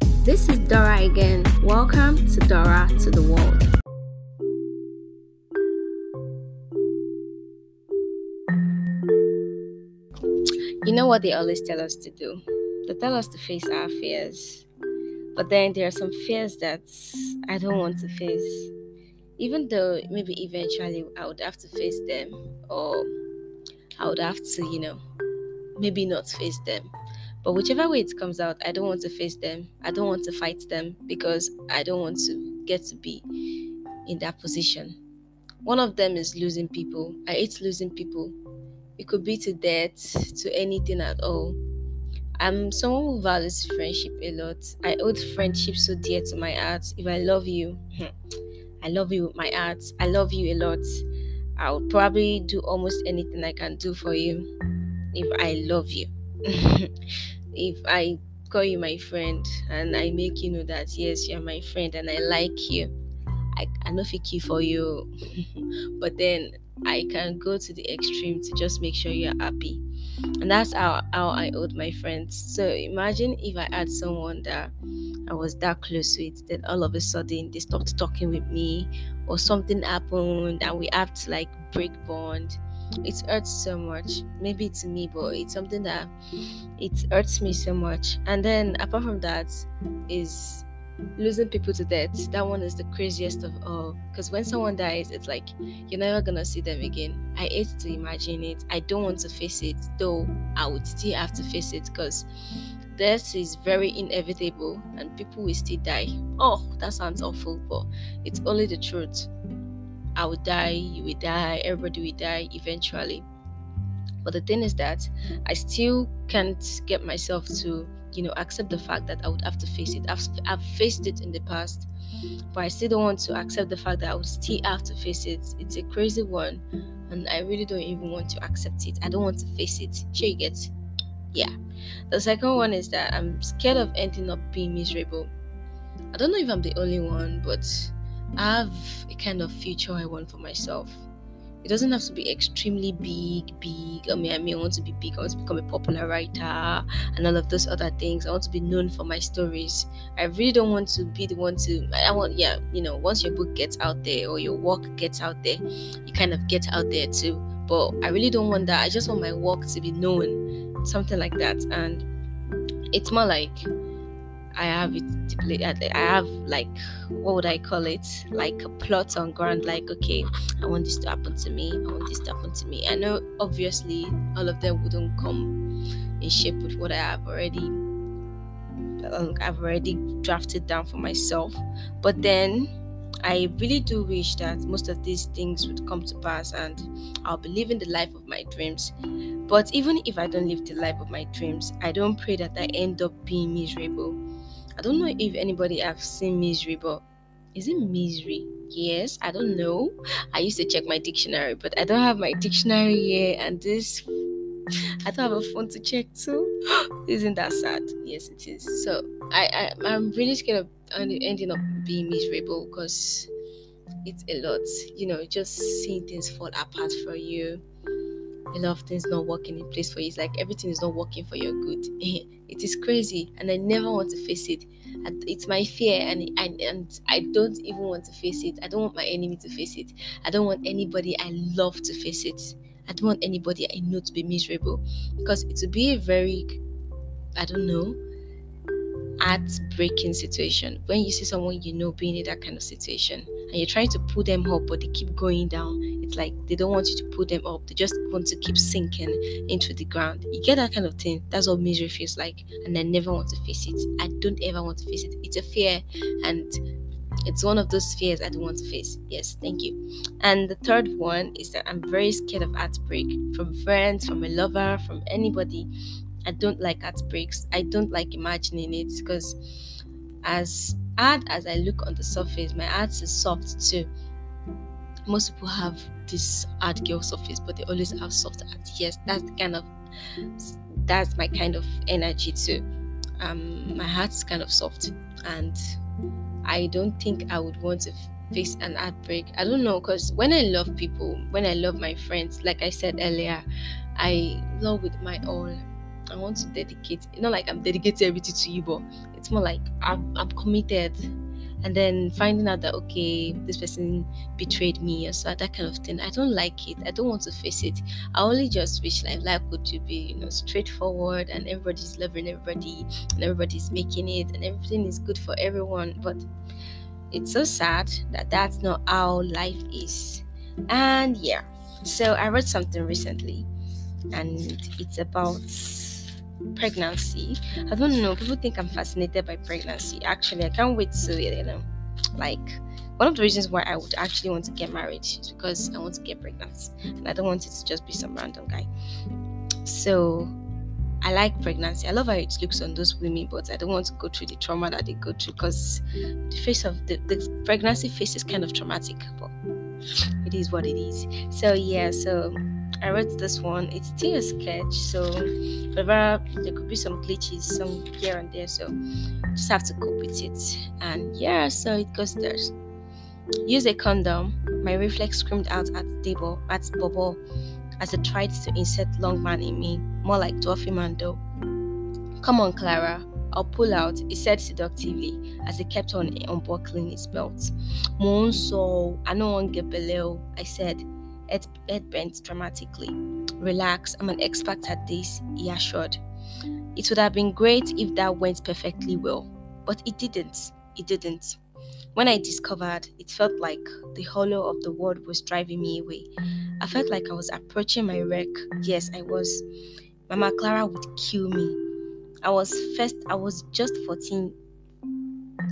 This is Dora again. Welcome to Dora to the World. You know what they always tell us to do? They tell us to face our fears. But then there are some fears that I don't want to face. Even though maybe eventually I would have to face them, or I would have to, you know, maybe not face them. But whichever way it comes out, I don't want to face them. I don't want to fight them because I don't want to get to be in that position. One of them is losing people. I hate losing people. It could be to death, to anything at all. I'm someone who values friendship a lot. I hold friendship so dear to my heart. If I love you, hmm, I love you with my heart. I love you a lot. I'll probably do almost anything I can do for you if I love you. if I call you my friend and I make you know that yes, you're my friend and I like you, I, I know fit for you. but then I can go to the extreme to just make sure you're happy. And that's how, how I hold my friends. So imagine if I had someone that I was that close with, then all of a sudden they stopped talking with me, or something happened and we have to like break bond it hurts so much. Maybe it's me but it's something that it hurts me so much. And then apart from that is losing people to death. That one is the craziest of all. Because when someone dies it's like you're never gonna see them again. I hate to imagine it. I don't want to face it though i would still have to face it because death is very inevitable and people will still die. Oh that sounds awful but it's only the truth I will die, you will die, everybody will die eventually. But the thing is that I still can't get myself to, you know, accept the fact that I would have to face it. I've, I've faced it in the past, but I still don't want to accept the fact that I would still have to face it. It's a crazy one, and I really don't even want to accept it. I don't want to face it. Sure, you get? Yeah. The second one is that I'm scared of ending up being miserable. I don't know if I'm the only one, but I have a kind of future I want for myself. It doesn't have to be extremely big, big. I mean, I mean, I want to be big. I want to become a popular writer and all of those other things. I want to be known for my stories. I really don't want to be the one to. I want, yeah, you know, once your book gets out there or your work gets out there, you kind of get out there too. But I really don't want that. I just want my work to be known, something like that. And it's more like I have it I have like what would I call it? Like a plot on ground. Like okay, I want this to happen to me. I want this to happen to me. I know obviously all of them wouldn't come in shape with what I have already. Um, I've already drafted down for myself, but then I really do wish that most of these things would come to pass and I'll be living the life of my dreams. But even if I don't live the life of my dreams, I don't pray that I end up being miserable. I don't know if anybody have seen misery, but is it misery? Yes, I don't mm. know. I used to check my dictionary, but I don't have my dictionary here, and this I don't have a phone to check too. Isn't that sad? Yes, it is. So I, I I'm really scared of ending up being miserable because it's a lot. You know, just seeing things fall apart for you a lot of things not working in place for you. It's like everything is not working for your good. it is crazy, and I never want to face it. It's my fear, and I, and I don't even want to face it. I don't want my enemy to face it. I don't want anybody I love to face it. I don't want anybody I know to be miserable because it would be a very, I don't know, heartbreaking situation when you see someone you know being in that kind of situation and you're trying to pull them up but they keep going down it's like they don't want you to pull them up they just want to keep sinking into the ground you get that kind of thing that's what misery feels like and i never want to face it i don't ever want to face it it's a fear and it's one of those fears I don't want to face. Yes, thank you. And the third one is that I'm very scared of heartbreak from friends, from a lover, from anybody. I don't like heartbreaks. I don't like imagining it because as hard as I look on the surface, my heart is soft too. Most people have this hard girl surface, but they always have soft heart. Yes, that's kind of that's my kind of energy too. Um, my heart's kind of soft, and I don't think I would want to face an heartbreak. I don't know because when I love people, when I love my friends, like I said earlier, I love with my all I want to dedicate. Not like I'm dedicating everything to you, but it's more like I'm, I'm committed. And then finding out that okay this person betrayed me or so that kind of thing. I don't like it. I don't want to face it. I only just wish like life could be you know straightforward and everybody's loving everybody and everybody's making it and everything is good for everyone. But it's so sad that that's not how life is. And yeah so i read something recently and it's about pregnancy. I don't know. People think I'm fascinated by pregnancy. Actually, I can't wait to, you know, like one of the reasons why I would actually want to get married is because I want to get pregnant and I don't want it to just be some random guy. So I like pregnancy. I love how it looks on those women, but I don't want to go through the trauma that they go through because the face of the, the pregnancy face is kind of traumatic, but it is what it is. So yeah, so I wrote this one. It's still a sketch, so whatever there could be some glitches, some here and there. So just have to cope with it. And yeah, so it goes there. Use a condom. My reflex screamed out at the table at Bobo as I tried to insert long man in me, more like dwarfy man though. Come on, Clara. I'll pull out, he said seductively as he kept on unbuckling his belt. Monso, I don't get below, I said, head bent dramatically. Relax, I'm an expert at this, he assured. It would have been great if that went perfectly well, but it didn't. It didn't. When I discovered, it felt like the hollow of the world was driving me away. I felt like I was approaching my wreck. Yes, I was. Mama Clara would kill me. I was first, I was just 14,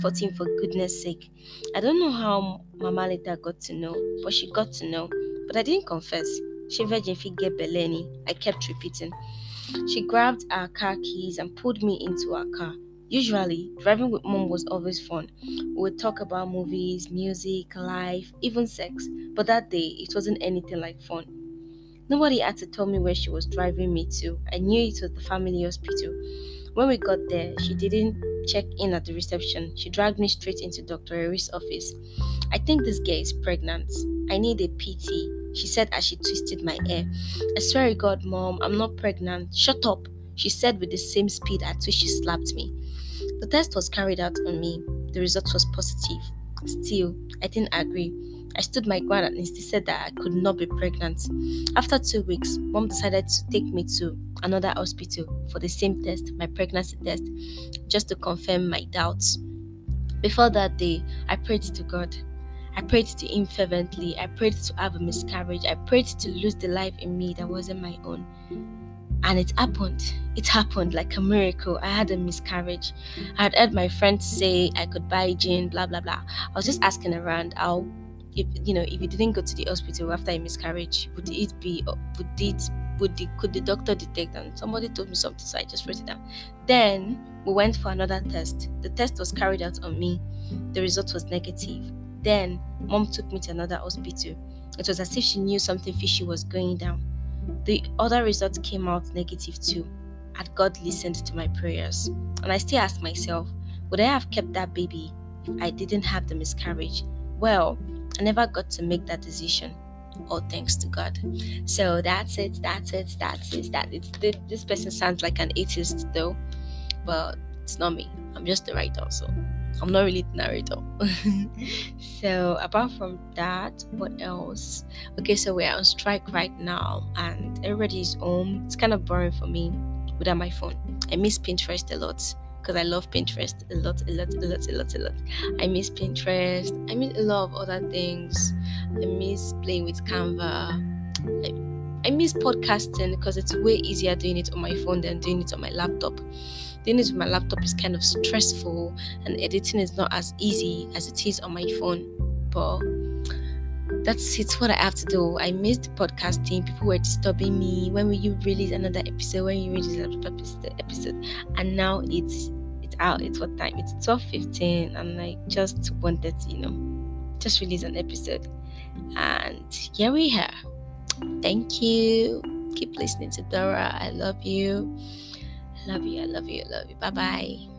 14 for goodness sake. I don't know how Mama later got to know, but she got to know. But I didn't confess. She mm. virgin figure Beleni. I kept repeating. She grabbed our car keys and pulled me into our car. Usually, driving with mom was always fun. We would talk about movies, music, life, even sex. But that day, it wasn't anything like fun. Nobody had to tell me where she was driving me to. I knew it was the family hospital. When we got there, she didn't check in at the reception. She dragged me straight into Dr. Eri's office. I think this girl is pregnant. I need a PT, she said as she twisted my hair. I swear to God, Mom, I'm not pregnant. Shut up, she said with the same speed at which she slapped me. The test was carried out on me. The result was positive. Still, I didn't agree. I stood my ground and insisted that I could not be pregnant. After two weeks, mom decided to take me to another hospital for the same test, my pregnancy test, just to confirm my doubts. Before that day, I prayed to God. I prayed to Him fervently. I prayed to have a miscarriage. I prayed to lose the life in me that wasn't my own. And it happened. It happened like a miracle. I had a miscarriage. I had heard my friends say I could buy gin, blah blah blah. I was just asking around how, if you know, if you didn't go to the hospital after a miscarriage, would it be, would it, would the, could the doctor detect? And somebody told me something, so I just wrote it down. Then we went for another test. The test was carried out on me. The result was negative. Then, mom took me to another hospital. It was as if she knew something fishy was going down. The other results came out negative too. Had God listened to my prayers? And I still ask myself, would I have kept that baby if I didn't have the miscarriage? Well, I never got to make that decision. All thanks to God. So that's it. That's it. That's it. That it's this person sounds like an atheist though, but it's not me. I'm just the writer. So I'm not really the narrator. so apart from that, what else? Okay, so we're on strike right now and everybody's home. It's kind of boring for me without my phone. I miss Pinterest a lot because I love Pinterest a lot, a lot, a lot, a lot, a lot. I miss Pinterest. I miss a lot of other things. I miss playing with Canva. I, I miss podcasting because it's way easier doing it on my phone than doing it on my laptop doing it with my laptop is kind of stressful and editing is not as easy as it is on my phone. But that's it's what I have to do. I missed podcasting. People were disturbing me. When will you release another episode? When you release another episode? And now it's it's out. It's what time? It's twelve fifteen, and I just wanted to, you know, just release an episode. And here we are. Thank you. Keep listening to Dora. I love you. Love you. I love you. I love you. Bye bye.